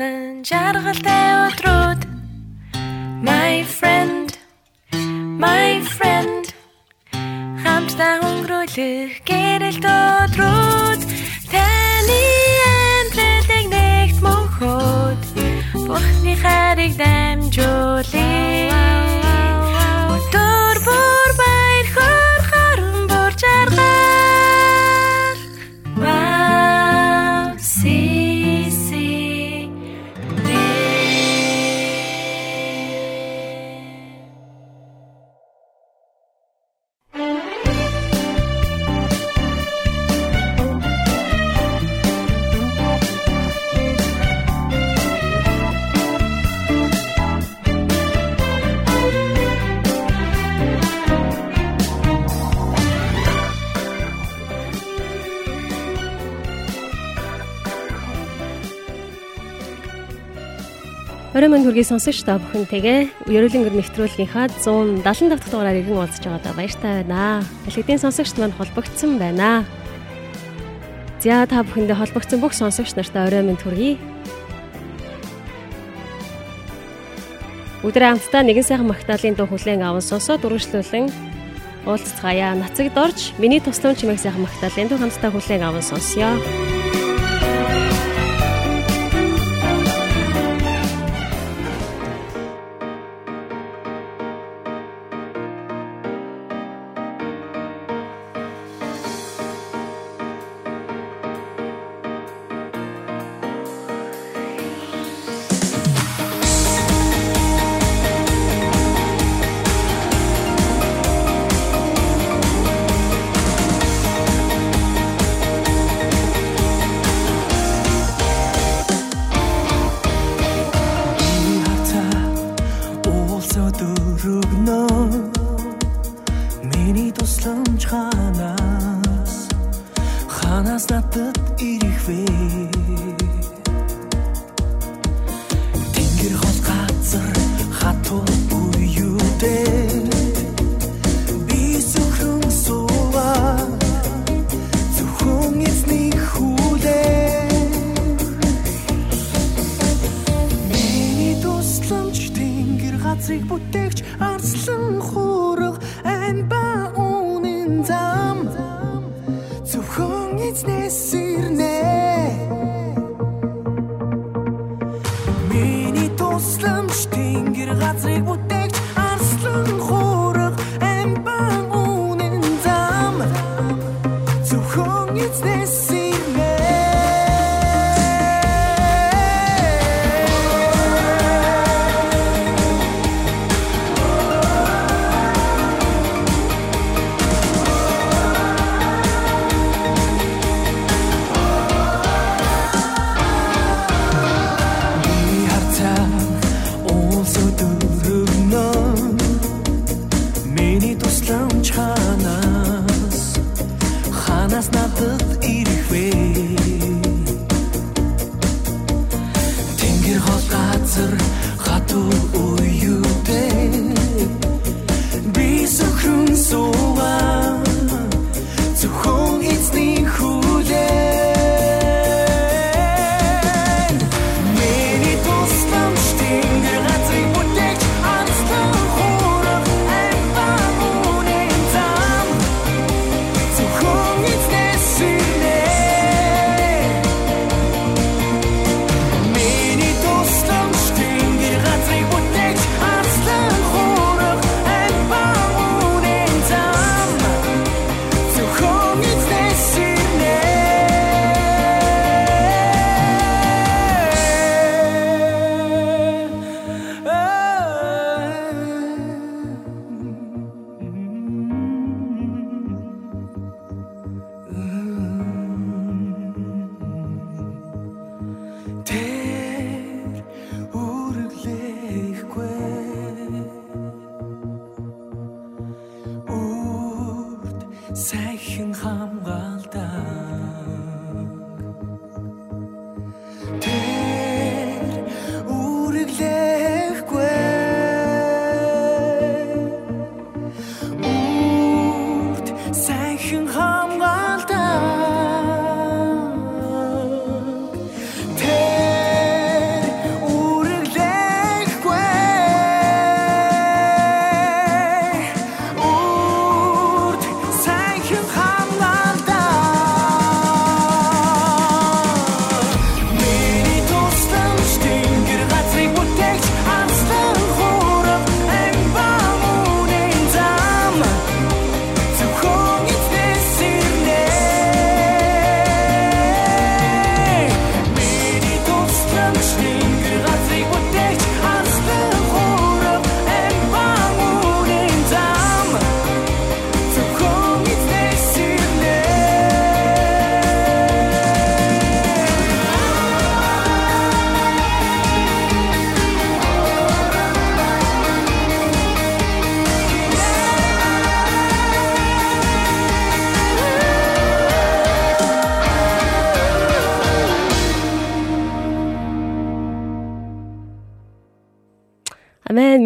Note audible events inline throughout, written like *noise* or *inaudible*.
Өнгөрсөн жаргалтай өдрүүд My friend My friend. Хамтдаа өнгөрөөх гэрэлт өдрүүд таны амьдралыг нэгт мөнхөд Бурхны хайрыг дамжуулах 20 минут хүргээ сонсогч та бүхэнтэйгээ Ерөөлөнгөр нэвтрүүлгийнхаа 170 дахь дугаараар иргэн уулзч байгаадаа баяртай байна. Дэлгэдийн сонсогчт мань холбогдсон байна. За та бүхэндээ холбогдсон бүх сонсогч нартай орой минь төргий. Өдөр хамтдаа нэгэн сайхан магтаалын дуу хүлээн аван сонсоод үргэлжлүүлэн уулзцаая. Нацагд орж миний тусламж чимээх сайхан магтаалын дуу хамтдаа хүлээн аван сонсё.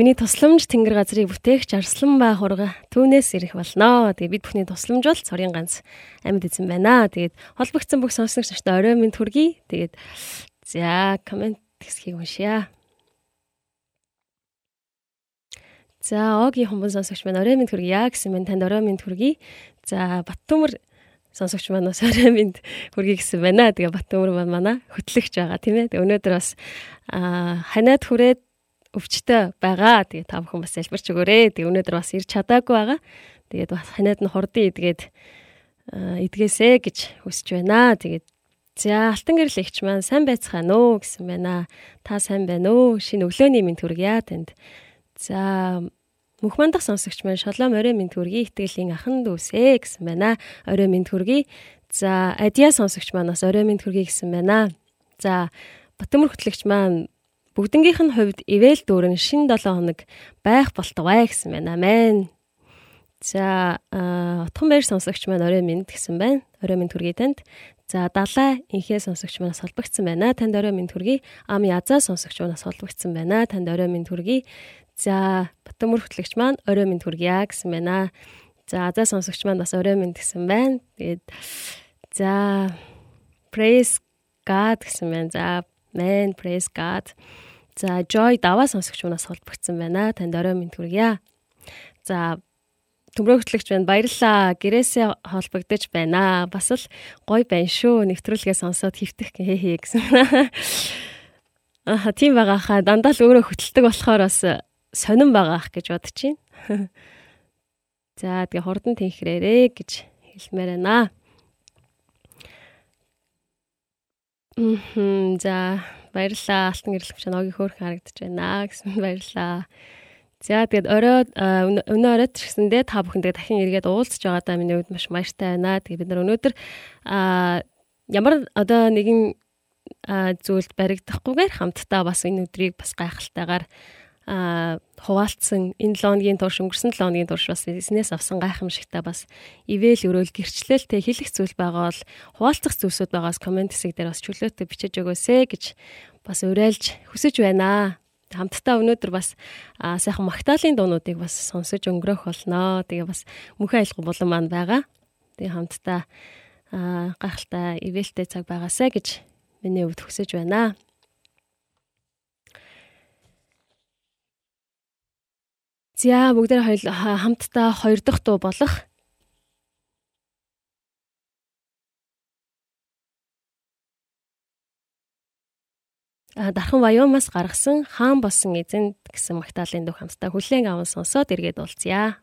Миний тусламж тэнгэр газрыг бүтээгч Арслан ба хурга түүнээс ирэх болно. Тэгээ бид бүхний тусламж бол цорын ганц амьд эзэн байна. Тэгээд холбогдсон бүх сонсогч нартай орой минь төргий. Тэгээд за комент хэсгийг уншъя. За Оги хумбан сонсогч маань орой минь төргийа гэсэн мэн танд орой минь төргий. За Баттөмөр сонсогч маань бас орой минь хүргэе гэсэн байна. Тэгээ Баттөмөр маань хөтлөгч байгаа тийм ээ. Өнөөдөр бас ханаад хүрээд өвчтөй байгаа. Тэгээ та бүхэн бас залбирч өгөөрэй. Тэгээ өнөөдөр бас ирч чадаагүй байгаа. Тэгээд бас ханаад нь хурдан идгээд идгээсэ гэж хүсэж байна. Тэгээд за алтан гэрэл ихч маань сайн байцгаана уу гэсэн байна. Та сайн байна уу? Шинэ өглөөний минь төргийа танд. За мөнх мандах сонсогч маань шолом орой минь төргий итгэлийн ахан дүүсээ гэсэн байна. Орой минь төргий. За адья сонсогч маань бас орой минь төргий гэсэн байна. За Батөмөр хөтлөгч маань Бүгднгийнх нь хувьд ивэл дүүрэн шин 7 хоног байх болтугай гэсэн байна. Амен. За утхан баяр сонсогч маань орой минь гэсэн байна. Орой минь төргий танд. За далай инхээ сонсогч манаас холбогдсон байна. Танд орой минь төргий. Ам язаа сонсогч манаас холбогдсон байна. Танд орой минь төргий. За Батөмөр хөтлөгч маань орой минь төргийа гэсэн байна. За азаа сонсогч маань бас орой минь гэсэн байна. Тэгээд за praise God гэсэн байна. За man praise God. За Joy даваа сонсогч манаас холбогдсон байна. Танд орой минь хүргье. За төмрөө хөтлөгч байна. Баярлалаа. Гэрээсээ холбогдож байна. Бас л гоё байна шүү. Нэвтрүүлгээ сонсоод хөвтөх хээ хээ гэсэн. *laughs* Аа тийм байгаа хаа. Дандаа л өөрөө хөтэлдэг болохоор бас сонирн байгаа ах гэж бодож байна. *laughs* За тэгээ хурдан тэнхрээрээ гэж хэлмээр байна. Мм за Баярлалаа. Алтан гэрлэгч ногийн хөөрхөн харагдаж байна гэсэн *laughs* баярлалаа. За тэгээд орой өнөө оройд ч гэсэндээ та бүхэндээ дахин эргээд уулзч байгаадаа миний хувьд маш баяртай байна. Тэгээд бид нар өнөөдөр а ямар одоо нэгэн зүйлд баригдахгүйгээр хамтдаа бас энэ өдрийг бас гайхалтайгаар а хуваалцсан энэ лооныгийн турш өнгөрсөн лооныгийн турш бас эзнээс авсан гайхамшигтай бас ивэл өрөөл гэрчлэлтэй хэлэх зүйл байгаа бол хуваалцах зүйлсүүд байгаас комент хэсэг дээр бас чөлөөтэй бичиж өгөөсэй гэж бас уриалж хүсэж байна. Хамтдаа өнөөдөр бас сайхан магтаалын дуунуудыг бас сонсож өнгөрөх болно. Тэгээ бас мөнхөн айлгын булан маань байгаа. Тэгээ хамтдаа гайхалтай ивэлтэй цаг байгаасай гэж миний хувьд хүсэж байна. За бүгдээ хамтдаа хоёр дахь дуу болох дархан Вайомаас гаргасан хаан болсон эзэнд гэсэн магтаалын дуу хамтдаа хүлээн аван сонсоод эргээд уулзъя.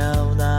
Амен.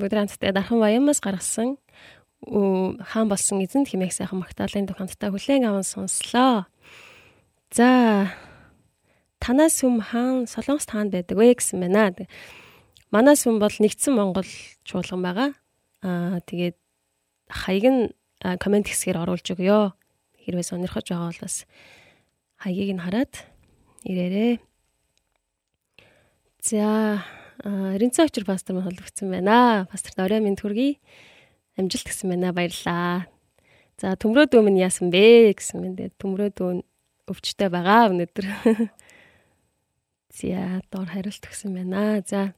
Бүгд хамтдаа дархан баямаас гаргасан хаан болсон эзэнт химээх сайхан магтаалын хамтдаа хүлээн аван сонслоо. За танаас хүм хаан Солонгос таанд байдаг вэ гэсэн байна. Манаас хүм бол нэгдсэн Монгол чуулган байгаа. Аа тэгээд хаяг нь комент хэсгээр оруулж өгөө. Хэрвээ сонирхож байгаа бол бас хаягийг нь хараад ирээрээ. За Ринцо очир пастор мань холбогдсон байна. Пасторт орой минь төргий. Амжилт гэсэн байна. Баярлаа. За төмрөө дүү минь яасан бэ гэсэн мэнд төмрөө дүү өвчтэй байгаа өнөдөр. *laughs* За дор хариулт өгсөн байна. За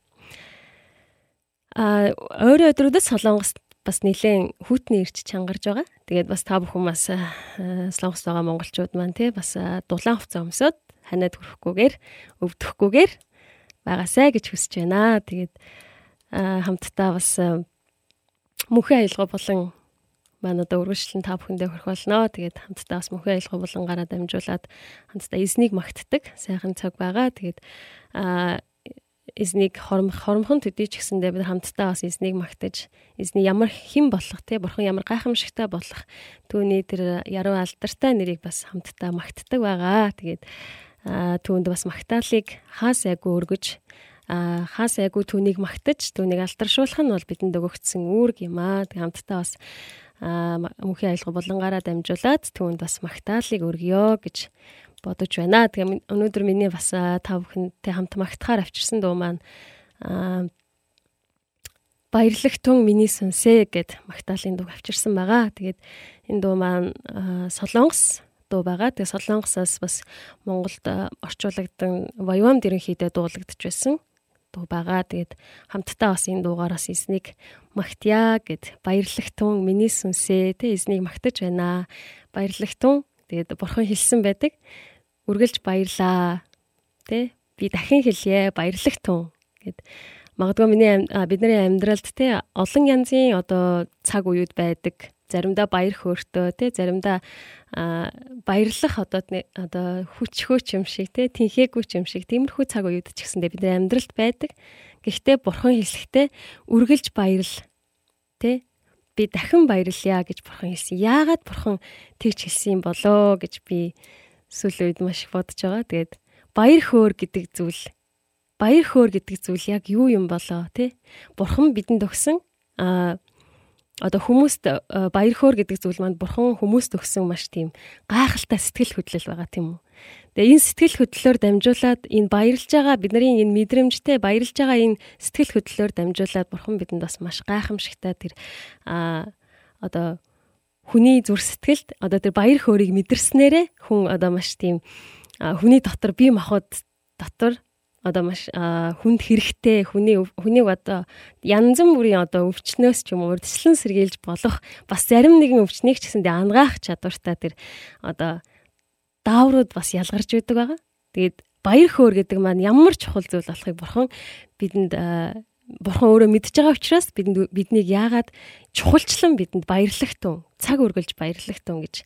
а өөрөө өдрөдөс солонгост бас нэлээд хүүтний ирч чангарж байгаа. Тэгээд бас та бүхэн бас солонгост байгаа монголчууд маань тий бас дулаан хувцас өмсөд ханаад хүрэхгүйгээр өвдөхгүйгээр байгаасай гэж хүсэж байна. Тэгээд хамтдаа бас мөнхийн аялгаа болон маань одоо үргэлжлэн та бүхэндээ хүрэх болно. Тэгээд хамтдаа бас мөнхийн аялгаа болонгаараа дамжуулаад хамтдаа эзнийг магтдаг сайхан цаг байгаа. Тэгээд эзнийг хоромх хоромхон төдий ч гэсэндээ бид хамтдаа бас эзнийг магтаж эзний ямар хэн болох те бурхан ямар гайхамшигтай болох түүний тэр яруу алдартай нэрийг бас хамтдаа магтдаг байгаа. Тэгээд түүнд бас магтаалыг хаас айгу өргөж хаас айгу түүнийг магтаж түүнийг алдаршуулах нь бол бидэнд өгөгдсөн үүрэг юм аа. Тэг хамтдаа бас мөнхийн аялга болонгаараа дамжуулаад түүнд бас магтаалыг өргөё гэж бодож байна. Тэгээ өнөөдөр миний бас та бүхэнтэй хамт магтахаар авчирсан дуу маань баярлах тун миний сүнсээ гэд магтаалын дуу авчирсан байгаа. Тэгээд энэ дуу маань Солонгос дуу байгаа. Тэгээ Солонгосоос бас Монголд орчуулагдсан Воюам дэрэнхийдээ дуулагдж байсан дуу байгаа. Тэгээд хамтдаа бас энэ дуугаараас эзнийг магтъя гэд баярлагтун миний сүнсээ тэ эзнийг магтаж байна. Баярлагтун тэгээд бурхан хэлсэн байдаг. Үргэлж баярлаа. Тэ би дахин хэлье баярлагтун гэд магадгүй миний бидний амьдралд те олон янзын одоо цаг үеуд байдаг заримдаа баяр хөөртөө те заримдаа баярлах одоо одоо хүч хөөч юм шиг те тэнхээгүй юм шиг тиймэрхүү цаг үед ч гэсэндээ бид амьдралд байдаг. Гэхдээ бурхан хэлэхдээ үргэлж баярл те би дахин баярлая гэж бурхан хэлсэн. Яагаад бурхан тэгж хэлсэн болоо гэж би сүүл үед маш их бодож байгаа. Тэгээд баяр хөөр гэдэг зүйл баяр хөөр гэдэг зүйл яг юу юм болоо те? Бурхан бидэнд өгсөн а одоо хүмүүст баяр хөөр гэдэг зүйл маань бурхан хүмүүст өгсөн маш тийм гайхалтай сэтгэл хөдлөл байгаа тийм үү. Тэгээ энэ сэтгэл хөдлөлөөр дамжуулаад энэ баярлж байгаа бидний энэ мэдрэмжтэй баярлж байгаа энэ сэтгэл хөдлөлөөр дамжуулаад бурхан бидэнд бас маш гайхамшигтай тэр а одоо хүний зүр сэтгэлд одоо тэр баяр хөөргийг мэдэрснээрээ хүн одоо маш тийм хүний дотор бие махбод дотор одоо маш хүнд хэрэгтэй хүний хүнийг одоо янз бүрийн одоо өвчнөөс ч юм уу урдчлан сэргийлж болох бас зарим нэгэн өвчнийг ч гэсэндээ ангаах чадвартай тэр одоо дааврууд бас ялгарч байдаг байгаа. Тэгээд баяр хөөр гэдэг маань ямар чухал зүйл болохыг бурхан бидэнд бурхан өөрөө мэдж байгаа учраас бидэнд биднийг яагаад чухалчлан бидэнд баярлагтун цаг үргэлж баярлагтун гэж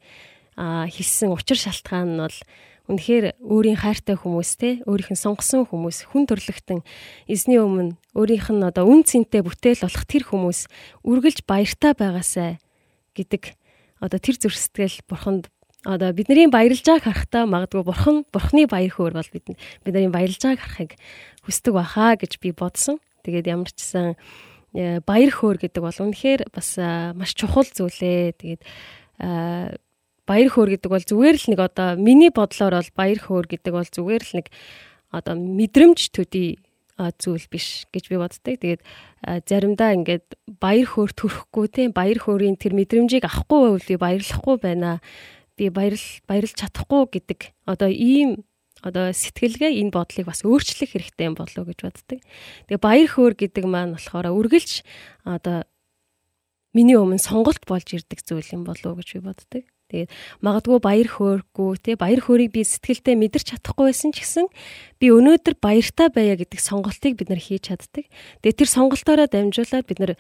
хэлсэн учир шалтгаан нь бол үнэхээр өөрийн хайртай хүмүүс те өөрийнх нь сонгосон хүмүүс хүн төрлөختөн эзний өмнө өөрийнх нь одоо үн цэнтэй бүтээл болох тэр хүмүүс үргэлж баяртай байгаасай гэдэг одоо тэр зүрх сэтгэл бурханд одоо бидний баярлж байгааг харахтаа магадгүй бурхан бурхны баяр хөөр бол бид бидний баярлж байгааг харахыг хүсдэг баха гэж би бодсон. Тэгээд ямар ч гэсэн э, баяр хөөр гэдэг бол үнэхээр бас маш чухал зүйлээ. Тэгээд баяр хөөр гэдэг бол зүгээр л нэг одоо миний бодлоор бол баяр хөөр гэдэг бол зүгээр л нэг одоо мэдрэмж төдий зүйл биш гэж би боддог. Тэгээд заримдаа ингээд баяр хөөр төрөхгүй тийм баяр хөөрийн тэр мэдрэмжийг авахгүй байвал би баярлахгүй байна би баярл баярлж чадахгүй гэдэг одоо ийм одоо сэтгэлгээ энэ бодлыг бас өөрчлөх хэрэгтэй юм болов гэж боддог. Тэгээ баяр хөөр гэдэг маань болохоор үргэлж одоо миний өмнө сонголт болж ирдэг зүйл юм болов гэж би боддог. Тэгээд магадгүй баяр хөөргүй те баяр хөөргийг би сэтгэлдээ мэдэрч чадахгүй байсан ч гэсэн би өнөөдөр баяртай байя гэдэг сонголтыг бид нар хийж чаддаг. Тэгээд тэр сонголтоороо дамжуулаад бид нар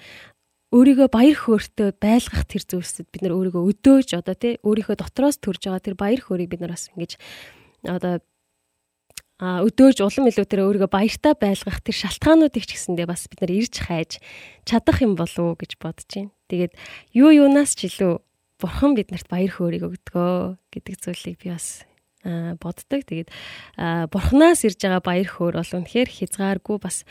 өөрийгөө баяр хөөртэй байлгах тэр зүйлсэд бид нар өөрийгөө өдөөж одоо тий өөрийнхөө дотроос төрж байгаа тэр баяр хөөргийг бид нар бас ингэж одоо а өдөөж улам илүү тэр өөрийгөө баяртай байлгах тэр шалтгаануудыг ч гэсэндээ бас бид нар ирж хайж чадах юм болов уу гэж бодож байна. Тэгээд юу юунаас ч илүү бурхан биднэрт баяр хөөргийг өгдөгөө гэдэг зүйлийг би бас боддог. Тэгээд бурхнаас ирж байгаа баяр хөөр бол үнэхээр хязгааргүй бас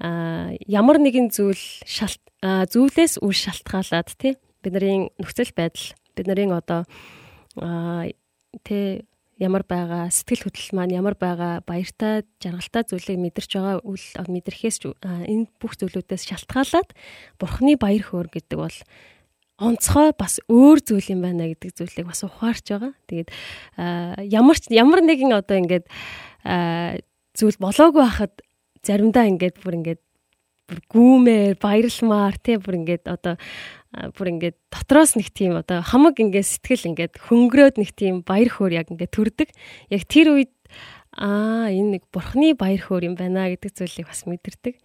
ямар нэгэн зүйл шалт зүйлээс үл шалтгаалаад тий бидний нөхцөл байдал бидний одоо тий ямар байгаа сэтгэл хөдлөл маань ямар байгаа баяртай жаргалтай зүйлийг мэдэрч байгаа үл мэдрэхээс энэ бүх зүйлүүдээс шалтгаалаад бурхны баяр хөөр гэдэг бол онцгой бас өөр зүйл юм байна гэдэг зүйлийг бас ухаарч байгаа. Тэгээд ямар ч ямар нэгэн одоо ингээд зүйл болоогүй байхад заримдаа ингээд бүр ингээд бүр гүүмээр баярламаар тий бүр ингээд одоо бүр ингээд дотроос нэг тийм одоо хамаг ингээд сэтгэл ингээд хөнгөрөөд нэг тийм баяр хөөр яг ингээд төрдөг. Яг тэр үед аа энэ нэг бурхны баяр хөөр юм байна гэдэг зүйлийг бас мэдэрдэг.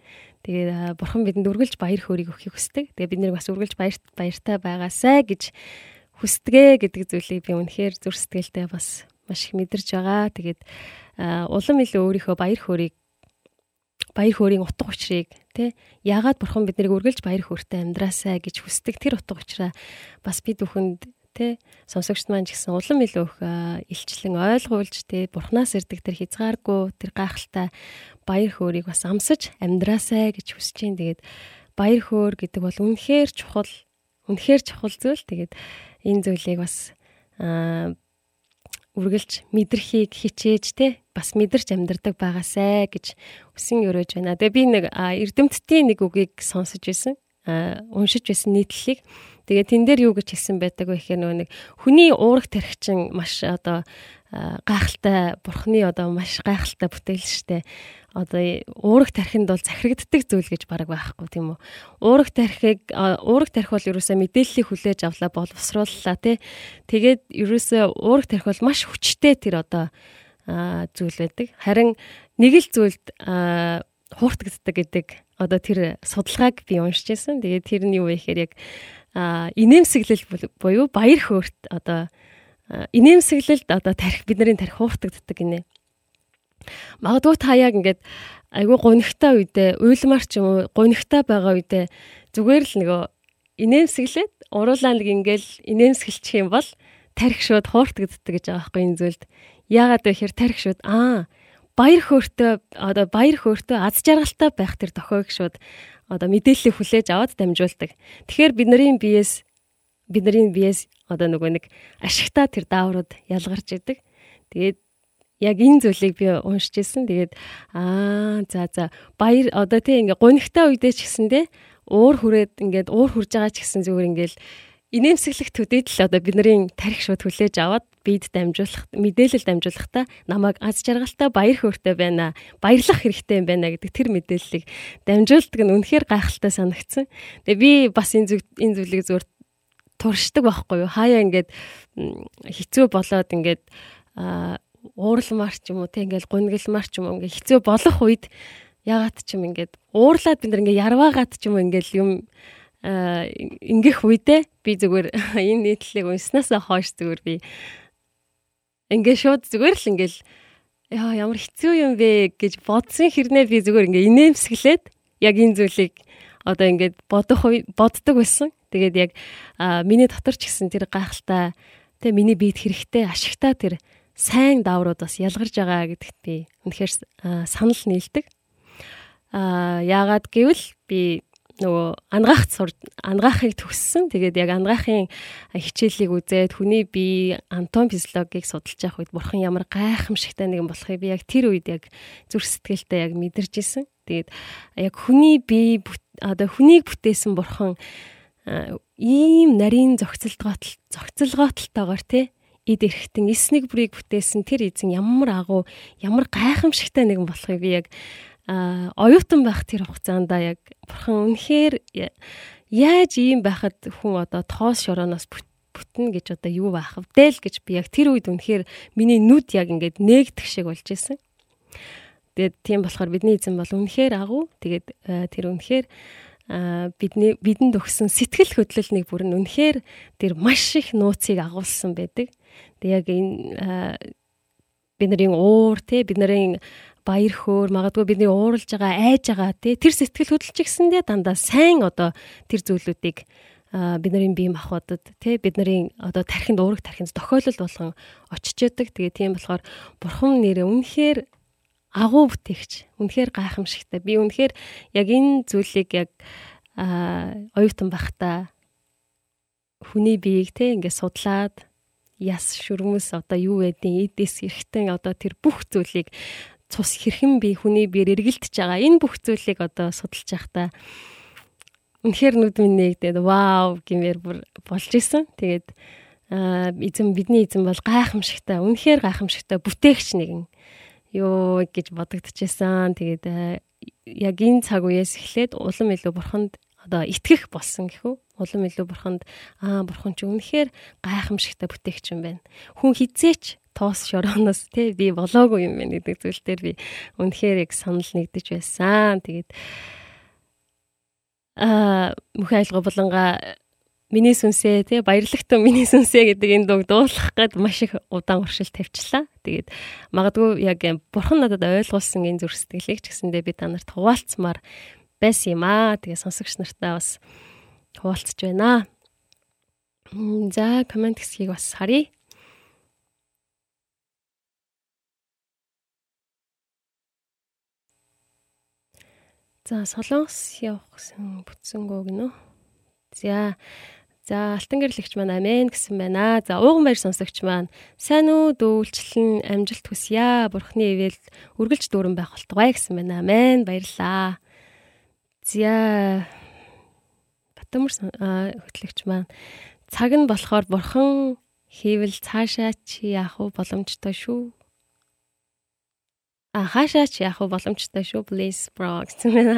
Тэгээд бурхан бидэнд үргэлж баяр хөөргийг өгөхийг хүсдэг. Тэгээд бид нэр бас үргэлж баяр баяртай байгаасай гэж хүсдэгэ гэдэг зүйлийг би үнэхээр зүр сэтгэлдээ бас маш их мэдэрч байгаа. Тэгээд улам илүү өөрийнхөө баяр хөөргийг баяр хөөрийн утга учирыг тий яагаад бурхан биднийг үргэлж баяр хөөртэй амьдраасай гэж хүсдэг тэр утга учираа бас бид бүхэнд тий сонсогчд маань ч гэсэн улам илүү их илчлэн ойлгуулж тий бурхнаас ирдэг тэр хязгааргүй тэр гайхалтай баяр хөөргийг бас амсаж амьдраасай гэж хүсэж чинь тэгээд баяр хөөр гэдэг бол үнэхээр чухал үнэхээр чухал зүйл тэгээд энэ зүйлийг бас аа үргэлж мэдрхийг хичээж те бас мэдэрч амьдрдаг байгаасай гэж хүсэн өрөөж байна. Тэгээ би нэг эрдэмтдийн нэг үгийг сонсож байсан. уншиж байсан нийтлэлийг. Тэгээ тэн дээр юу гэж хэлсэн байдаг вэ гэхээр нөгөө нэг хүний уурах тархичин маш одоо гайхалтай бурхны одоо маш гайхалтай бүтээл штэ одоо уурах тархинд бол захирагддаг зүйл гэж баг байхгүй тийм үү. Уурах тархиг уурах тархи бол ерөөсөө мэдээллийг хүлээж авлаа боловсрууллаа тий. Тэгээд ерөөсөө уурах тархи бол маш хүчтэй тэр одоо зүйл байдаг. Харин нэг л зүйлд хууртагддаг гэдэг одоо тэр судалгааг би уншиж байсан. Тэгээд тэр нь юу вэ гэхээр яг инээмсэглэл буюу баяр хөөрт одоо инээмсэглэлд одоо тарих бидний тарих хууртагддаг гинэ. Магадгүй та яг ингээд айгүй гонигтай үедээ уйлмар ч юм уу гонигтай байгаа үедээ зүгээр л нөгөө инээмсэглээд уруулаа нэг ингээл инээмсэглчих юм бол тарих шууд хууртагддаг гэж байгаа байхгүй энэ зүйлд. Яагаад вэ гэхээр тарих шууд аа баяр хөөртөө одоо баяр хөөртөө аз жаргалтай байх тэр тохиог шууд одоо мэдээллийг хүлээж аваад дамжуулдаг. Тэгэхээр бидний биеэс бидний биеэс одоо нөгөө нэг ашигтай тэр дааврууд ялгарч идэг. Тэгээд яг энэ зүйлийг би уншиж ирсэн. Тэгээд аа за за баяр одоо тийм ингээ гонигтай үедээ ч гэсэндээ уур хүрээд ингээд уур хүрж байгаа ч гэсэн зүгээр ингээл инээмсэглэх төдийд л одоо бидний тарих шууд хүлээж аваад бид дамжуулах мэдээлэл дамжуулахдаа намайг аз жаргалтай баяр хөөртэй байна баярлах хэрэгтэй юм байна гэдэг тэр мэдээллийг дамжуулдаг нь үнэхээр гайхалтай санагдсан. Тэгээ би бас энэ зүйл энэ зүйлийг зөвөр туршдаг байхгүй юу? Хаяа ингээд хэцүү болоод ингээд ууралмаар ч юм уу тэг ингээл гунигалмаар ч юм уу ингээ хэцүү болох үед ягаад ч юм ингээд уурлаад бид нар ингээ ярваагаад ч юм уу ингээл юм ингээх үедээ би зүгээр *laughs* энэ нийтлэлийг унснасаа хойш зүгээр би ингээ шууд зүгээр л ингээл яа ямар хэцүү юм бэ гэж бодсон хэрнээ би зүгээр ингээ инээмсэглээд яг энэ зүйлийг одоо ингээд бодох боддог байсан. Тэгээд яг миний дотор ч гэсэн тэр гайхалтай тэг миний биед хэрэгтэй ашигтай тэр сайн дааврууд бас ялгарч байгаа гэдэгт би үнэхээр санал нийлдэг. Аа яагаад гэвэл би нөгөө ангаахт сур ангаахыг төгссөн. Тэгээд яг ангаахын хичээлийг үзээд хүний бие антон физиологийг судалж явах үед бурхан ямар гайхамшигтай нэгэн болохыг би яг тэр үед яг зүрх сэтгэлдээ яг мэдэрч исэн. Тэгээд яг хүний бие одоо хүнийг бүтээсэн бурхан ийм нарийн зохицолгоотл зохицолгоотлтойгоор тий эд эрэхтэн эснийг бүрийг бүтээсэн тэр эзэн ямар агуу ямар гайхамшигтай нэгэн болохыг би яг а оюутан байх тэр хугацаанд яг бурхан үнэхээр яаж ийм байхад хүн одоо тоос шорооноос бүтэн гэж одоо юу байх вэ л гэж би яг тэр үед үнэхээр миний нүд яг ингээд нээгдэх шиг болж исэн. Тэгээд тийм болохоор бидний эзэн бол үнэхээр агуу. Тэгээд тэр үнэхээр бидний бидэнд өгсөн сэтгэл хөдлөлнийг бүр нь үнэхээр тэр маш их нууцыг агуулсан байдаг. Тэг яг энэ бидний уур те бидний баяр хөөр магадгүй бидний ууралж байгаа айж байгаа те тэр сэтгэл хөдлөлч гисэндээ дандаа сайн одоо тэр зүйлүүдийг бидний бие махбодод тий бидний одоо тархинд уурах тархинд тохиолдол болгон очиж яадаг. Тэгээ тийм болохоор бурхан нэрээ үнэхээр агуу бүтээгч. Үнэхээр гайхамшигтай. Би үнэхээр яг энэ зүйлийг яг оюутан байхдаа хүний биеийг те ингээд судлаад яс шүрмэс одоо юу байдیں۔ Эдээс эргэтэн одоо тэр бүх зүйлийг цус хэрхэн би хүний биеэр эргэлдэж байгаа. Энэ бүх зүйлийг одоо судалж байхдаа үнэхээр нүд минь нэгдээд вау гэмээр бүр болж исэн. Тэгээд эзэн бидний эзэн бол гайхамшигтай, үнэхээр гайхамшигтай бүтээгч нэгэн юу гэж бодогдчихсан. Тэгээд яг энэ цаг үеэс эхлээд улам илүү бурханд одоо итгэх болсон гэхүү. Улам илүү бурханд аа бурхан ч үнэхээр гайхамшигтай бүтээгч юм байна. Хүн хизээч тоос шорооноос тий би болоогүй юм байна гэдэг зүйл дээр би үнэхээр яг санал нэгдэж байсан. Тэгээд аа мөх айлгоо болонга миний сүнсээ тий баярлагтан миний сүнсээ гэдэг энэ дуу дуулах гээд маш их удаан уршил тавьчлаа. Тэгээд магадгүй яг бурхан надад ойлгуулсан энэ зүрх сэтгэлийг ч гэсэндээ би та нарт хуваалцмаар байсан юм аа. Тэгээ сонсогч нартаа бас хуваалцж байна. За комент хэсгийг бас харъя. За солонгос явах гэсэн бүтсэнгөө гинөө. За За алтан гэрлэгч маань амен гэсэн байна. За ууган баяр сонсогч маань сайн уу дүүлчлэн амжилт хүсье. Бурхны ивэл үргэлж дүүрэн байх болтугай гэсэн байна. Амен баярлаа. За Батөмөр хөтлөгч маань цаг нь болохоор бурхан хийвэл цаашаа чи яах вэ боломжтой шүү. А хаашаа чи яах вэ боломжтой шүү please bro гэсэн байна.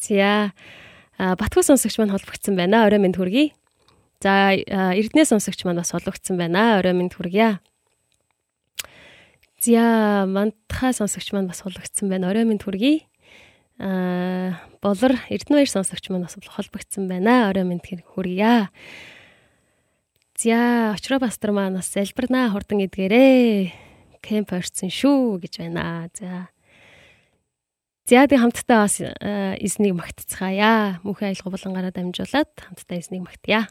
За Батгүй сонсогч маань холбогдсон байна. Орой минь хүргэе. За Эрдэнэ сонсогч маань бас холбогдсон байна. Орой минь хүргье. За Мантха сонсогч маань бас холбогдсон байна. Орой минь хүргье. Аа болор Эрдэнэ баяр сонсогч маань бас холбогдсон байна. Орой минь хүргье. За очроо пастор маань бас залбирнаа хурдан эдгээрээ. Кемп орсон шүү гэж байна. За За тэг хамтдаа бас э, эзнийг магтцгаая. Мөнхийн аялга булангаараа дамжуулаад хамтдаа эзнийг магтъя.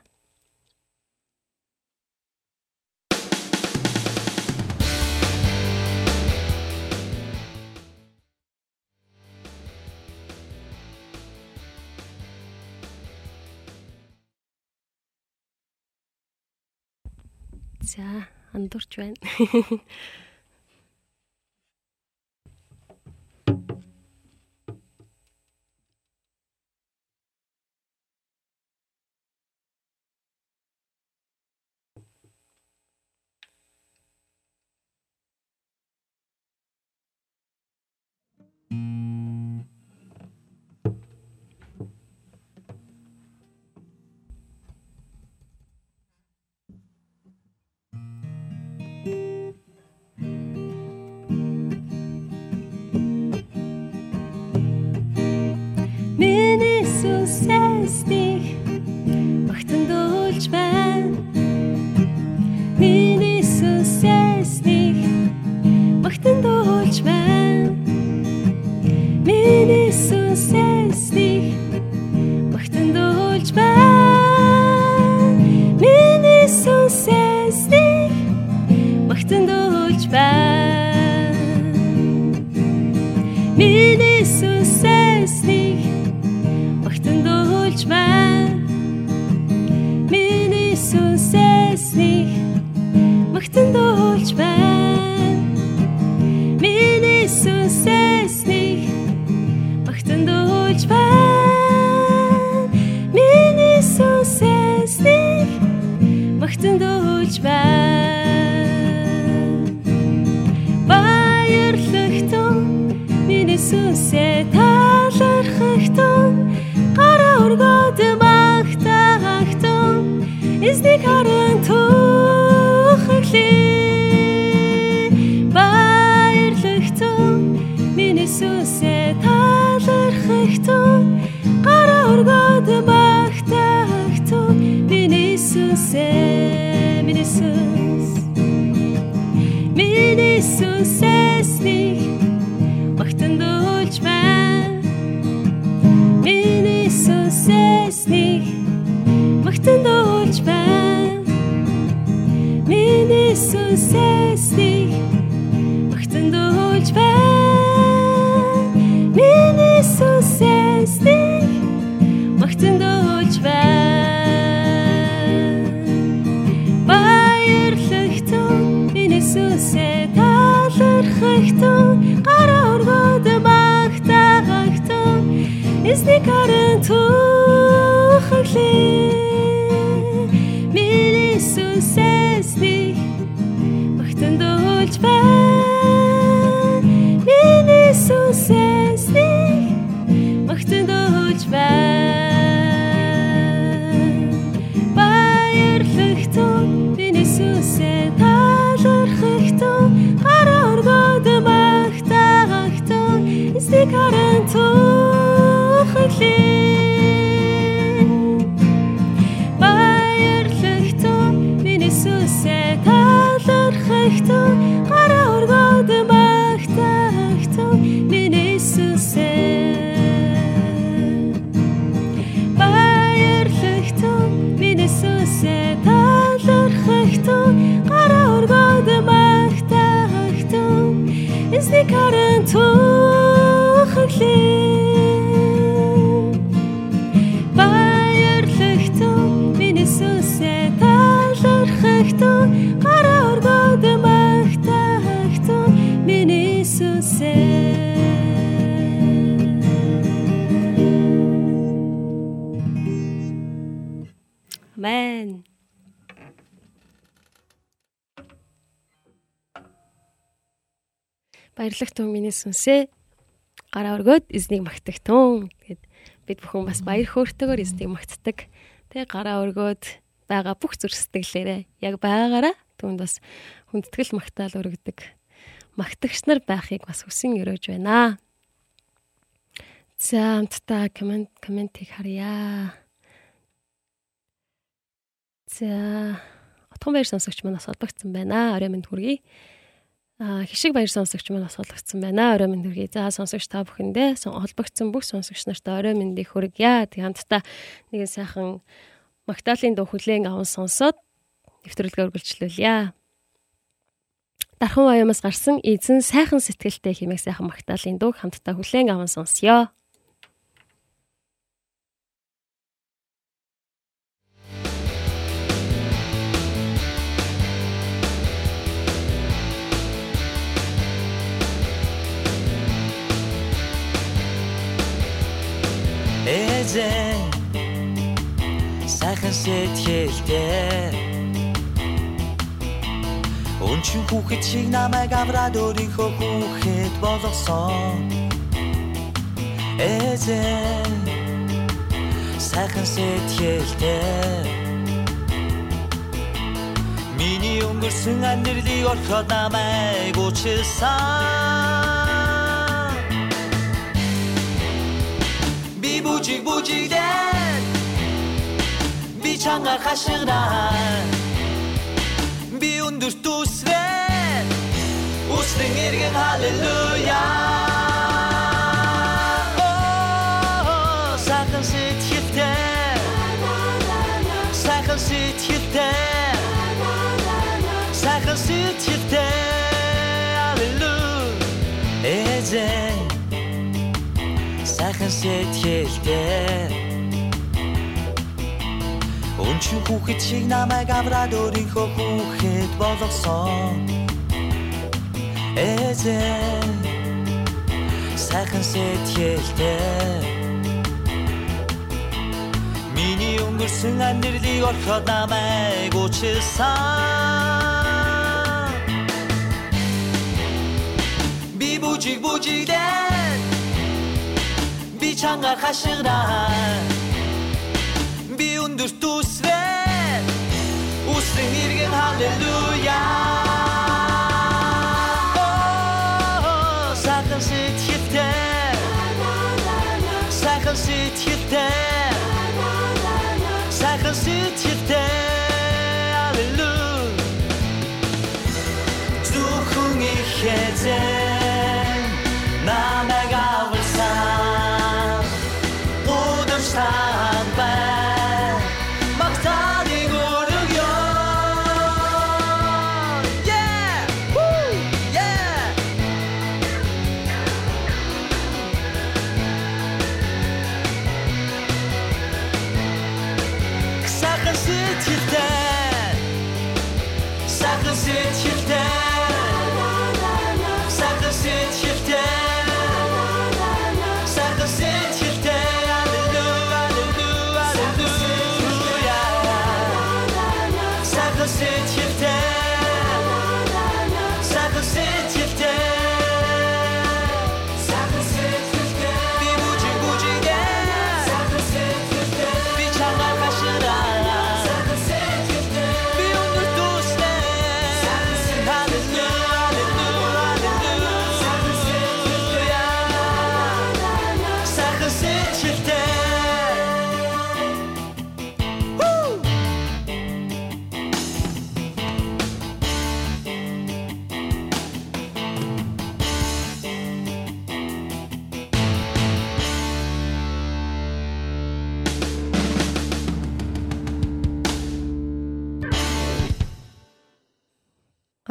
За, андуурч байна. *laughs* Эзний карантуу хөлөө баярлах тун миний сүнсээ гараа өргөөд эзнийг магтах тун. Тэгэд бид бүхэн бас баяр хөөртэйгээр эзнийг магтдаг. Тэ гараа өргөөд байгаа бүх зүрх сэтгэлээрээ яг байгаараа түүнд бас хүндэтгэл магтаал өргөдөг. Магтагч нар байхыг бас хүсэн өрөөж байна. За хамтдаа комент комментиг харъя. За Отхон баяр сонсогч манаас олбогдсон байна. Орой минь хүргэе. Хишиг баяр сонсогч маань бас болгоцсон байна. Орой минь хүргэе. За сонсогч та бүхэндээ холбогдсон бүх сонсогч нартай орой минь хүргье. Тэг хамтдаа нэгэн сайхан Магдалины дуу хүлээн аван сонсоод нэвтрүүлгээ үргэлжлүүлье. Дархан аяамаас гарсан эзэн сайхан сэтгэлтэй хэмээх сайхан Магдалины дууг хамтдаа хүлээн аван сонсъё. Эзэн сайхан сэтгэлтэй Өнчин хүүхэд шиг намайг авраад өөрийнхөө хүүхэд болгосон Эзэн сайхан сэтгэлтэй Миний өнгөрсөн амьдралыг орхиод намайг уучлсан бүжиг бүжигдэн би чанга хашгираа би өндөрт үсвэн үснэн эргэн халелуя сайхан сэтгэлтэй сайхан сэтгэлтэй сайхан сэтгэлтэй халелуя эзэн сайхан сэтгэлтэй Өнчин хүүхэд шиг намайг авраад өөрийнхөө хүүхэд болгосон Эзэн сайхан сэтгэлтэй Миний өнгөрсөн амьдралыг орхиод намайг уучлсан Би бүжиг бүжигдэн чангаар хашгираа би өндөрт үсвэн үсэн иргэн халелуя сайхан сэтгэлтэй сайхан сэтгэлтэй сайхан сэтгэлтэй халелуя зөвхөн их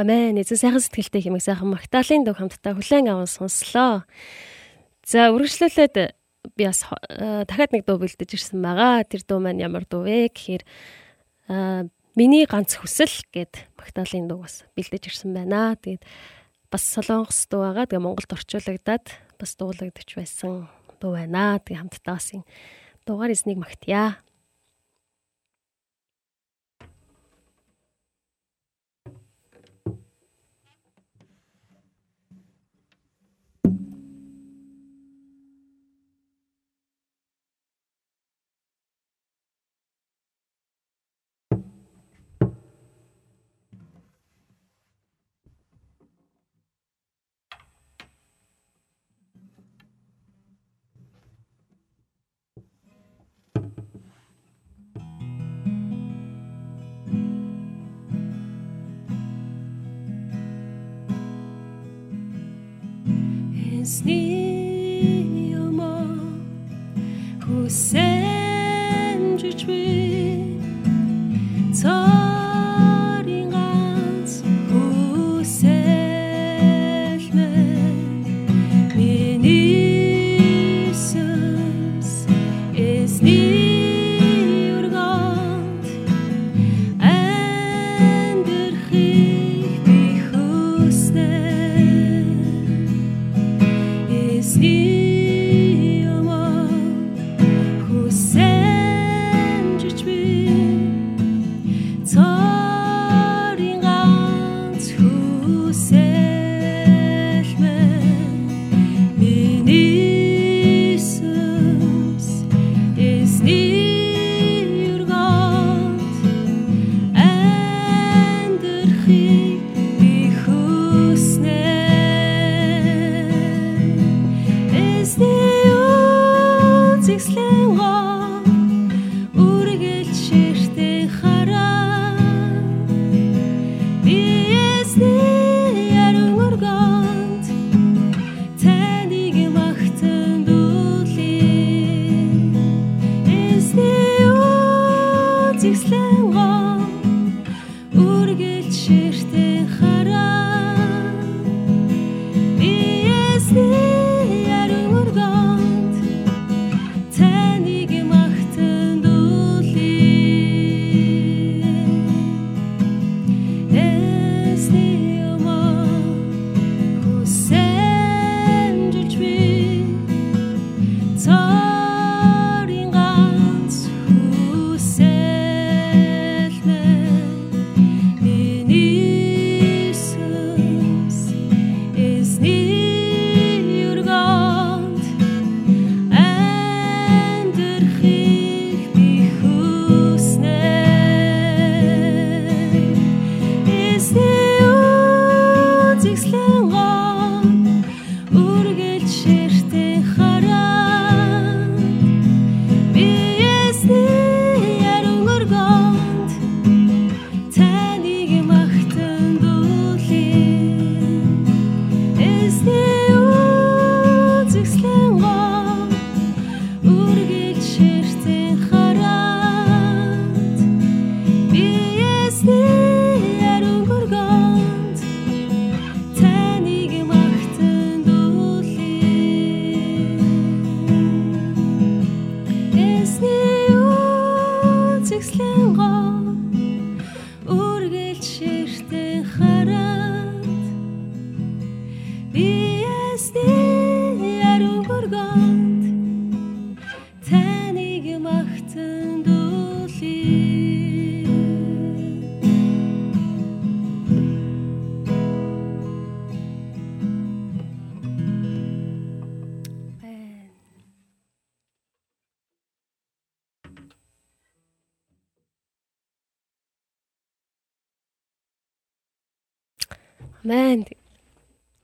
Амен. Эзэн сайхан сэтгэлтэй хэмээх сайхан Магдалины дуу хамтдаа хүлээн аван сонслоо. За үргэлжлүүлээд би бас э, дахиад нэг дуу бэлдэж ирсэн байгаа. Тэр дуу маань ямар дуу вэ гэхээр миний ганц хүсэл гэд Магдалины дуу бас бэлдэж ирсэн байна. Тэгээд бас солонгос дуу байгаа. Тэгээ Монголд орчуулагдаад бас дуулагдж байсан дуу байна. Тэгээ хамтдаа бас энэ дуугаар эзнийг магтъя.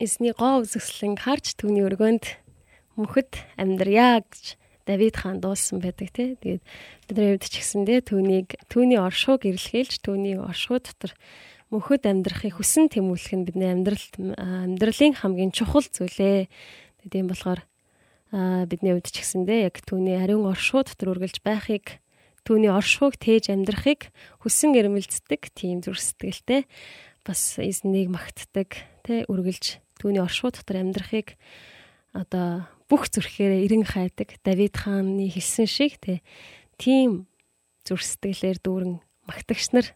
Эсний гоо үзэсгэлэн харж түүний өргөнд мөхөд амьдрья гэж Давид хаан дуулсан байдаг тий. Тэгээд бидний хувьд ч гэсэндээ түүнийг түүний оршууг ирлхийлж түүний оршуу дотор мөхөд амьдрахыг хүсэн тэмүүлэх нь бидний амьдралд амьдралын хамгийн чухал зүйлээ. Тэгээд юм болохоор бидний хувьд ч гэсэндээ яг түүний ариун оршуу дотор үргэлж байхыг түүний оршууг тээж амьдрахыг хүсэн эрмэлздэг тийм зүрх сэтгэлтэй бас эзнийг магтдаг тэ үргэлж түүний оршуу дотор амьдрахыг одоо бүх зүрхээрээ эрен хайдаг Давид хааны хэлсэн шиг тийм зүрх сэтгэлээр дүүрэн магтагч нар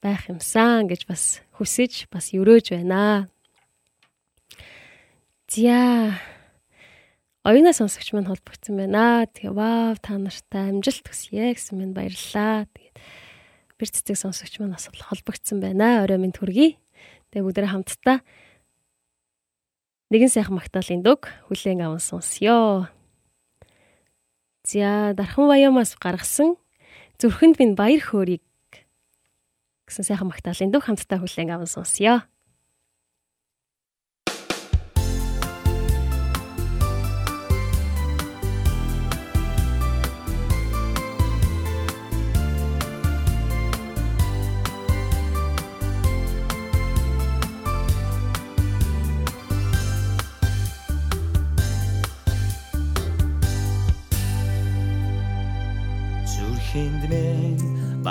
байх юмсан гэж бас хүсэж бас өрөөж байна. Зя оюуна сонсогч маань холбогдсон байна. Тэгээ вау та нартай амжилт хүсье гэсэн мэнд баярлалаа. Тэгээд бэр цэцэг сонсогч маань бас холбогдсон байна. Орой минь төргий. Тэгээ бүгдээ хамтдаа нэгэн сайхан магтаалын дуг хүлээн аван сонсё. За дархан баяамаас гаргасан зүрхэнд минь баяр хөөргийг гэсэн сайхан магтаалын дуг хамтдаа хүлээн аван сонсё.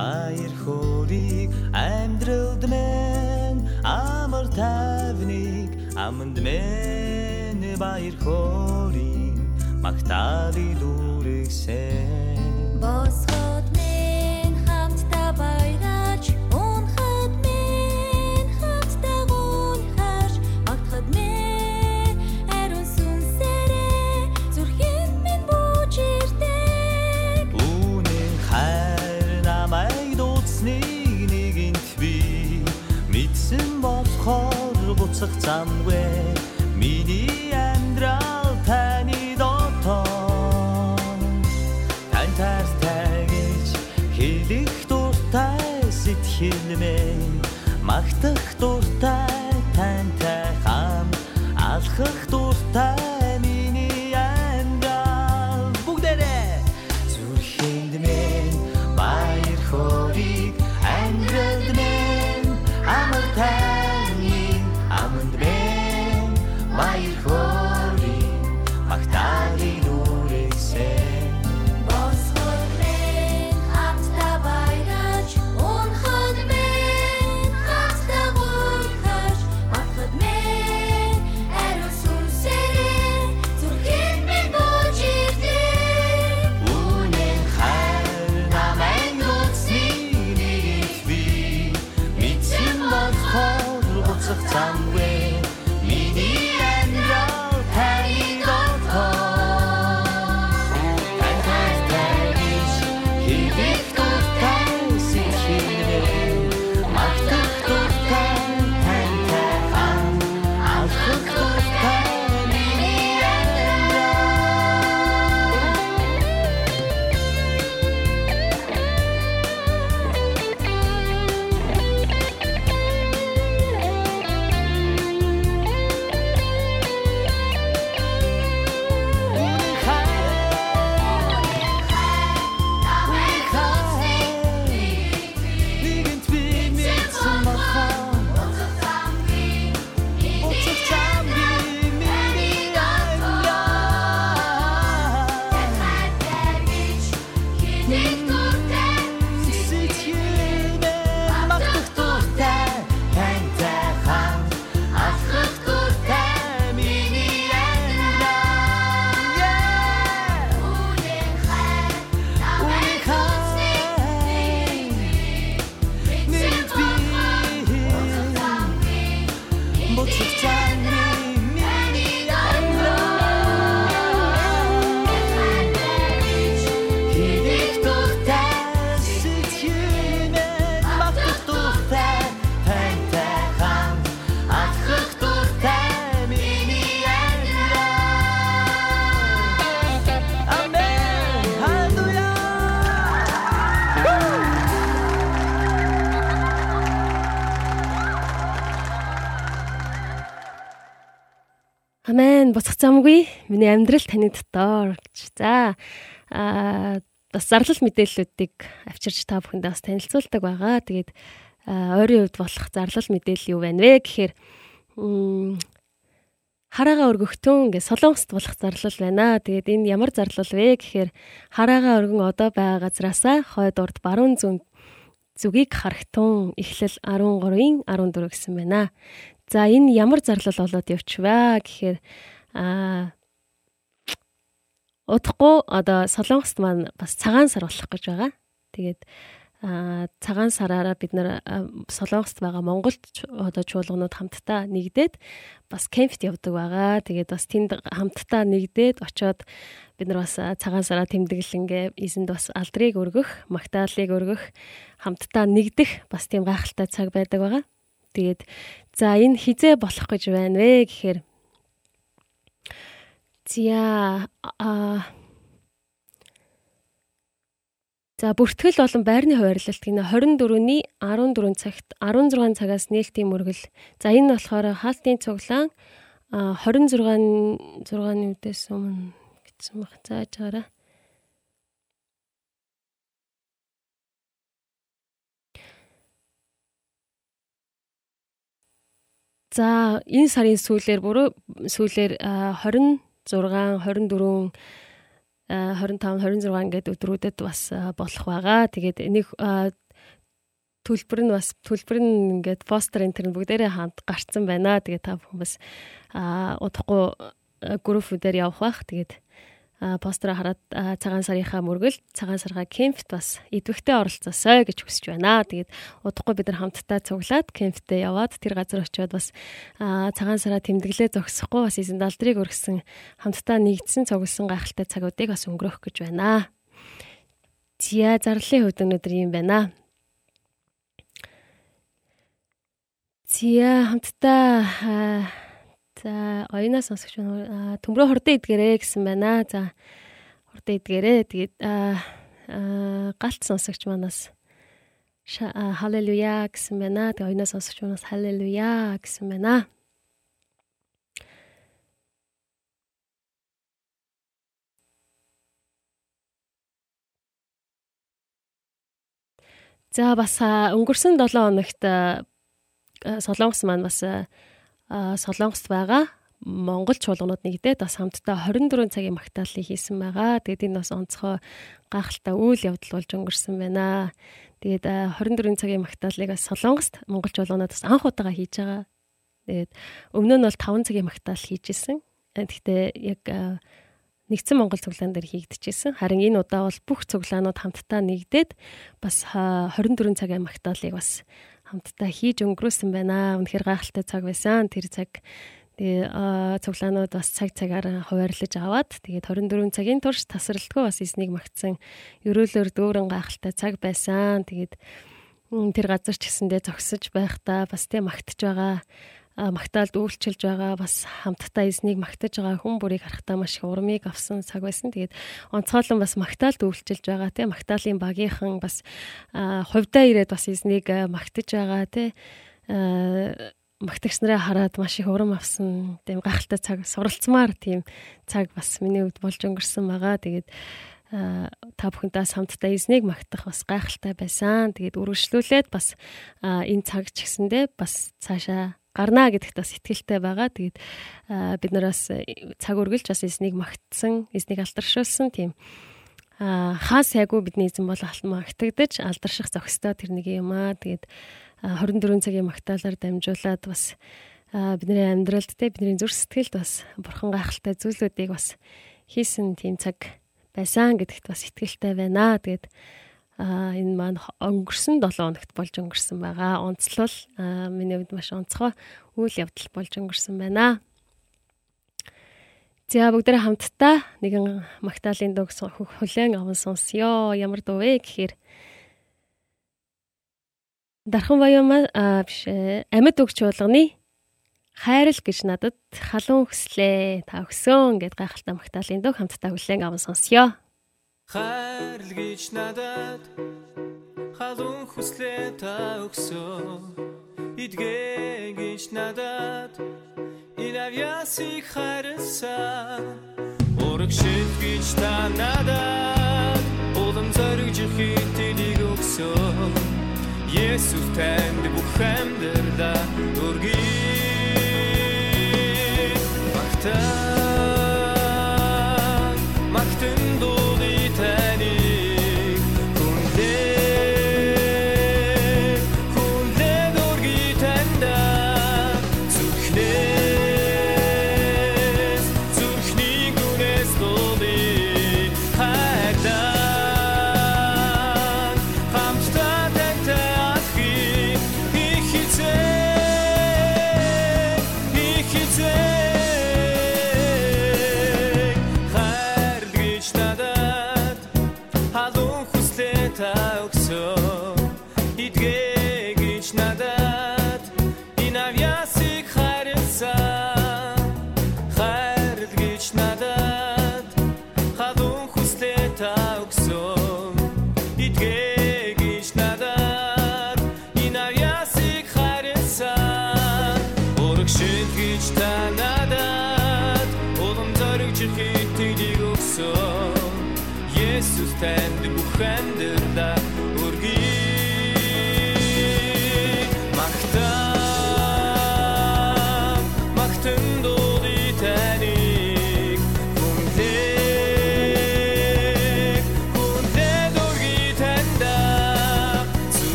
Баяр хөөргийг амьдралд мэн амар тайвныг аманд мэн баяр хөөргийг магтаали дүүрэгсэн босгод замгүй миний амьдрал таны дотор гэж. За аа бас зарлал мэдээллүүдийг авчирч та бүхэндээ бас танилцуулдаг байгаа. Тэгээд ойрын үед болох зарлал мэдээлэл юу байна вэ гэхээр хараага өргөхтөн гэж солонгост болох зарлал байна. Тэгээд энэ ямар зарлал вэ гэхээр хараага өргөн одоо байгаа газраасаа хойд урд баруун зүүн зүгийг харахтун эхлэл 13-ийн 14 гэсэн байна. За энэ ямар зарлал болоод явчихваа гэхээр аа удахгүй одоо солонгост маань бас цагаан сар болох гэж байгаа. Тэгээд аа цагаан сараараа бид нар солонгост байгаа Монголд одоо чуулганууд хамтдаа нэгдээд бас кемпт явдаг байгаа. Тэгээд бас тэнд хамтдаа нэгдээд очоод бид нар бас аа, цагаан сараа тэмдэглэнгээ эзэнд бас алдрыг өргөх, магтаалыг өргөх, хамтдаа нэгдэх бас тийм гайхалтай цаг байдаг байгаа. Тэгээд за энэ хизээ болох гэж байна вэ гэхээр За а За бүртгэл болон байрны хуваарлалт гинэ 24-ний 14 цагт 16 цагаас нээлтийн мөргөл. За энэ нь болохоор хаалтын цуглаан 26 6-ны үдээс өмнө гэсэн баг зааж гараа. За энэ сарын сүүлээр бүрөө сүүлээр 20 6 24 25 26 ингээд өдрүүдэд бас болох байгаа. Тэгээд нэг төлбөр нь бас төлбөр нь ингээд постэр энэ төр бүгдээрээ ханд гарцсан байна. Тэгээд та бүхэн бас удахгүй группүүдээр явах бах. Тэгээд постэр хараад цагаан сарынхаа мөргөл цагаан саргаа кемпт бас идэвхтэй оролцоосой гэж хүсэж байна. Тэгээд удахгүй бид нар хамтдаа цуглаад кемптэй яваад тэр газар очиод бас цагаан сараа тэмдэглээ зогсохгүй бас эзэн далдрыг өргөсөн хамтдаа нэгдсэн цугласан гайхалтай цагуудыг бас өнгөрөөх гэж байна. Зя зарлалын хувьд өнөөдөр юм байна. Зя хамтдаа За оюунаас сонсогч. Төмрөө хордон идгэрээ гэсэн байна. За хордон идгэрээ. Тэгээд галт сонсогч манаас халелуя гэсэн байна. Тэгээд оюунаас сонсогч манаас халелуя гэсэн байна. За бас өнгөрсөн 7 хоногт Солонгос маань бас Солонгост байгаа Монгол чуулганууд нэгдээд бас хамтдаа 24 цагийн магтааллыг хийсэн байгаа. Тэгээд энэ бас онцгой гайхалтай үйл явдал болж өнгөрсөн байна. Тэгээд 24 цагийн магтааллыг бас Солонгост Монгол чуулганууд бас анх удаага хийж байгаа. Тэгээд өмнө нь бол 5 цагийн магтаал хийжсэн. Гэхдээ яг нэгдсэн Монгол цуглаан дээр хийгдчихсэн. Харин энэ удаа бол бүх цуглаанууд хамтдаа нэгдээд бас 24 цагийн магтааллыг бас хамтдаа хийж өнгөрөөсөн байна. Үнэхээр гайхалтай цаг байсан. Тэр цаг тэгээ цуглаанууд бас цаг цагаар хуваарлаж аваад тэгээд 24 цагийн турш тасралтгүй бас эснийг магтсан ерөөлөөр дүүрэн гайхалтай цаг байсан. Тэгээд тэр газар ч гэсэндээ зогсож байхдаа бас тийм магтж байгаа магтаалд үйлчилж байгаа бас хамтдаа эзнийг магтаж байгаа хүн бүрийг харахтаа маш их урмыг авсан цаг байсан. Тэгээд онцгойлон бас магтаалд үйлчилж байгаа тийм магтаалын багийнхан бас хувьдаа ирээд бас эзнийг магтаж байгаа тийм магтагч нараа хараад маш их урам авсан тийм гахалтай цаг суралцмаар тийм цаг бас миний хувьд болж өнгөрсөн байгаа. Тэгээд та бүхэнтэй хамтдаа эзнийг магтах бас гайхалтай байсан. Тэгээд үргэлжлүүлээд бас энэ цаг ч гэсэндээ бас цаашаа гарна гэдэгт бас итгэлтэй байгаа. Тэгээд бид нараас цаг үргэлж бас эзнийг магтсан, эзнийг алдаршуулсан тийм хаа сайгүй бидний эзэн бол магтагдаж алдарших зохистой тэр нэг юм аа. Тэгээд 24 цагийн магтаалаар дамжуулаад бас бидний амьдралд те бидний зүрх сэтгэлд бас бурхан гайхалтай зүйлүүдийг бас хийсэн тийм цаг байсан гэдэгт бас итгэлтэй байна. Тэгээд а энэ маань өнгөрсөн 7 хоногт болж өнгөрсөн байгаа. Онцлол миний хувьд маш онцгой үйл явдал болж өнгөрсөн байна. За бүгдээ хамтдаа нэгэн магтаалын дуу хүлээн аван сонсё. Ямар дуу вэ гэхээр Дархан баямаа биш амьд өгч чуулганы хайрал гэж надад халуун хөслөө та өгсөн гэд гайхалтай магтаалын дуу хамтдаа хүлээн аван сонсё. Хайрл гэж надад халуун хүслээ та өгсөн идгээ гэж надад инавьясыг хайрласан ураг шив гэж та надад улам зориг хитэлийг өгсөн Есүс танд бүх амьдралаа өргөе. Багтаа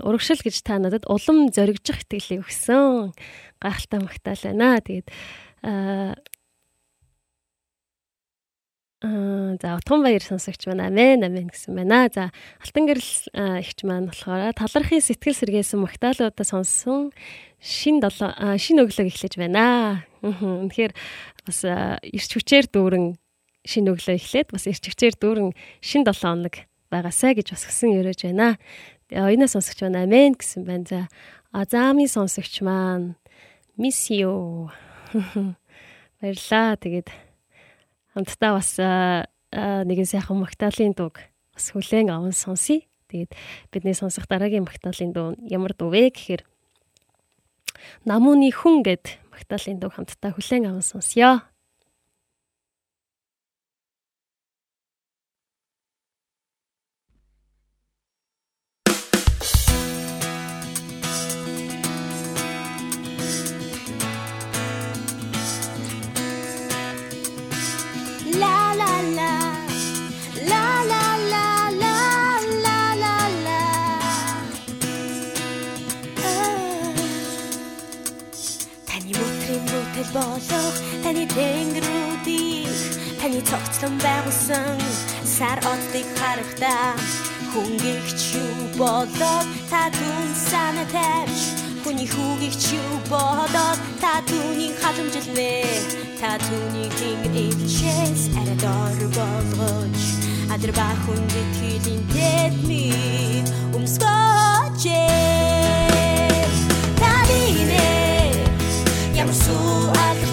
Амен. Урагшил гэж та надад улам зоригжих итгэлийг өгсөн. Гайхалтай магтаал байна. Тэгээд аа за утган баяр сонсогч байна. Амен амен гэсэн байна. За алтан гэрэл ихч маань болохоор талархын сэтгэл сэргээсэн магтаалуудаа сонссон шин долоо шин өглөөг эхлэж байна. Үнэхээр бас эрч хүчээр дүүрэн шин өглөө эхлээд бас эрч хүчээр дүүрэн шин 7 хоног байгаасай гэж бас гисэн өрөөж байна. Оюуна сонсогч байна. Амен гэсэн байна. За азами сонсогч маань miss you. *laughs* Баярлаа. Тэгээд хамтдаа бас нэгэн сайхан магтаалын дууг бас хүлээн аван сонсъё. Тэгээд бидний сонсох дараагийн магтаалын дуу ямар дуу вэ гэхээр Намууны хүн гэд магтаалын дуу хамтдаа хүлээн аван сонсъё. Болох таны тэнгэрүүдийг таны цогцлон байгуулсан сар оддыг харахтаа хүнгийгч юу болоод та түн санаа тавьж Хүний хүүгийгч юу болоод та түүнийг халамжилвэ та түүнийг илчээс арайдор болгож адар ба хүн итгэлийн тэдмийг өмсгөж Танинэ ямар суу алгатавэ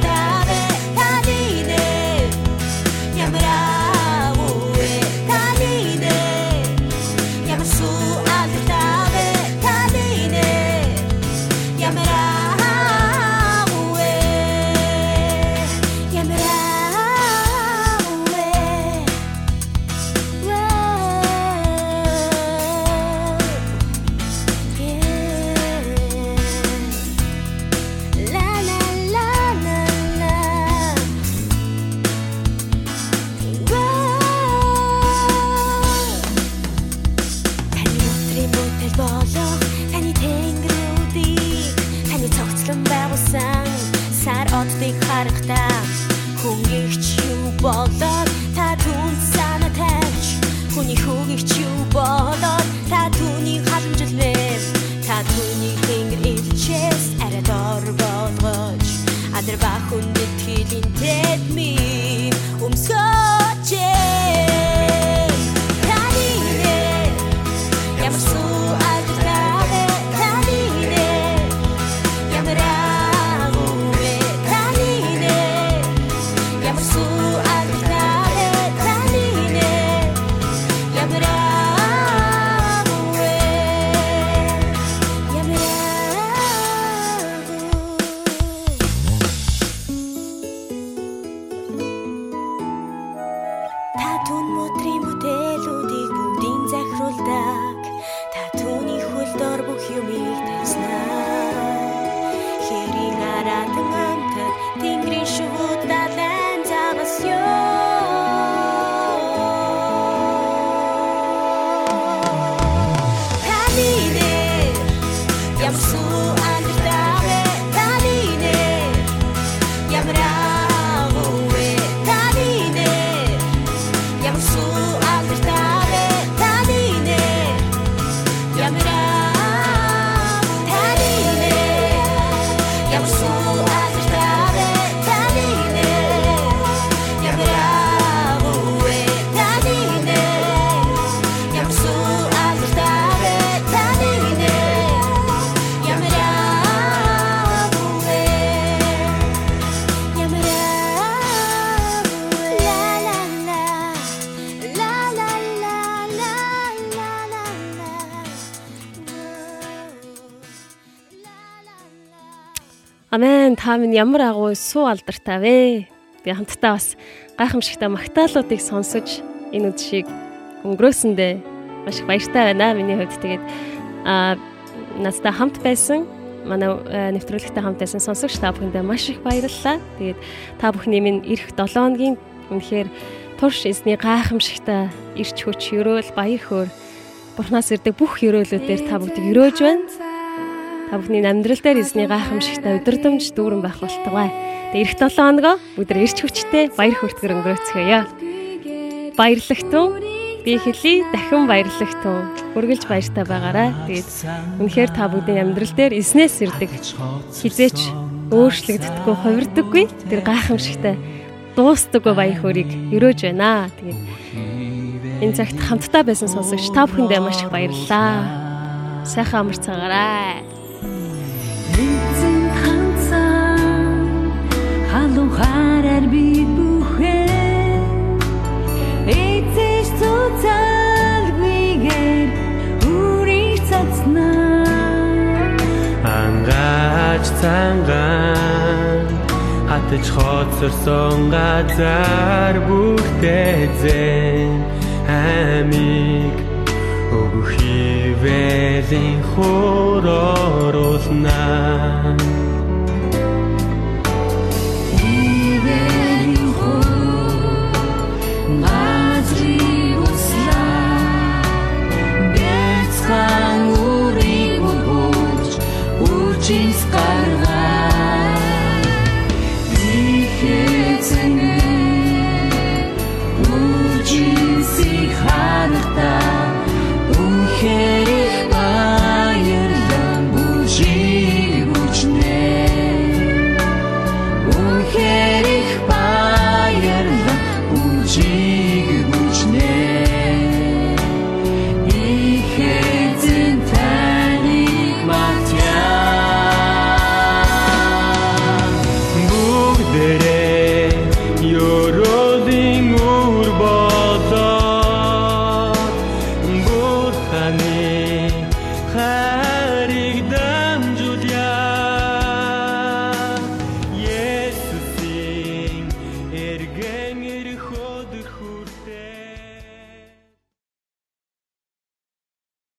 түн мөдрийн бүтээлүүдийг бүгдийг захируулдаг. Амен та минь ямар агуу суу алдартай вэ? Би хамтдаа бас гайхамшигтай магтаалуудыг сонсож энэ үдшийг өнгөрөөсөндөө маш их баяртай байна миний хувьд. Тэгээд а настай хамт байсан манай нэвтрүүлэгтэй хамт байсан сонсогч та бүхэндээ маш их баярлалаа. Тэгээд та бүхний минь эх 7 хоногийн үнэхээр турш эзний гайхамшигтай ирч хүч өрөөл баяр хөөр Бурханаас ирдэг бүх өрөөлүүдээр та бүгдийг өрөөж байна. Та бүхний амьдрал дээр эзний гайхамшигтай өдөрдөмж дүүрэн байх болтугай. Тэгээ эх 7 хоногоо бүгд ирч хүчтэй баяр хүртгэр өнгөрөөцгөөё. Баярлагтун би хэлий дахин баярлагтун үргэлж баяртай байгаарай. Тэгээд үнэхээр та бүгдийн амьдрал дээр эзнээс ирдэг хизээч өөрчлөгддөггүй хувирдаггүй тэр гайхамшигтай дуустдаггүй баяр хөөргийг өрөөж байна. Тэгээд энэ цагт хамтдаа байсан сонсогч та бүхэндээ маш их баярлалаа. Сайхан амар цагаарай. Цангаан хатж хоцорсон газар бүгдээ зэн амиг өгөх хивэлийн хөрөөрүүлнэ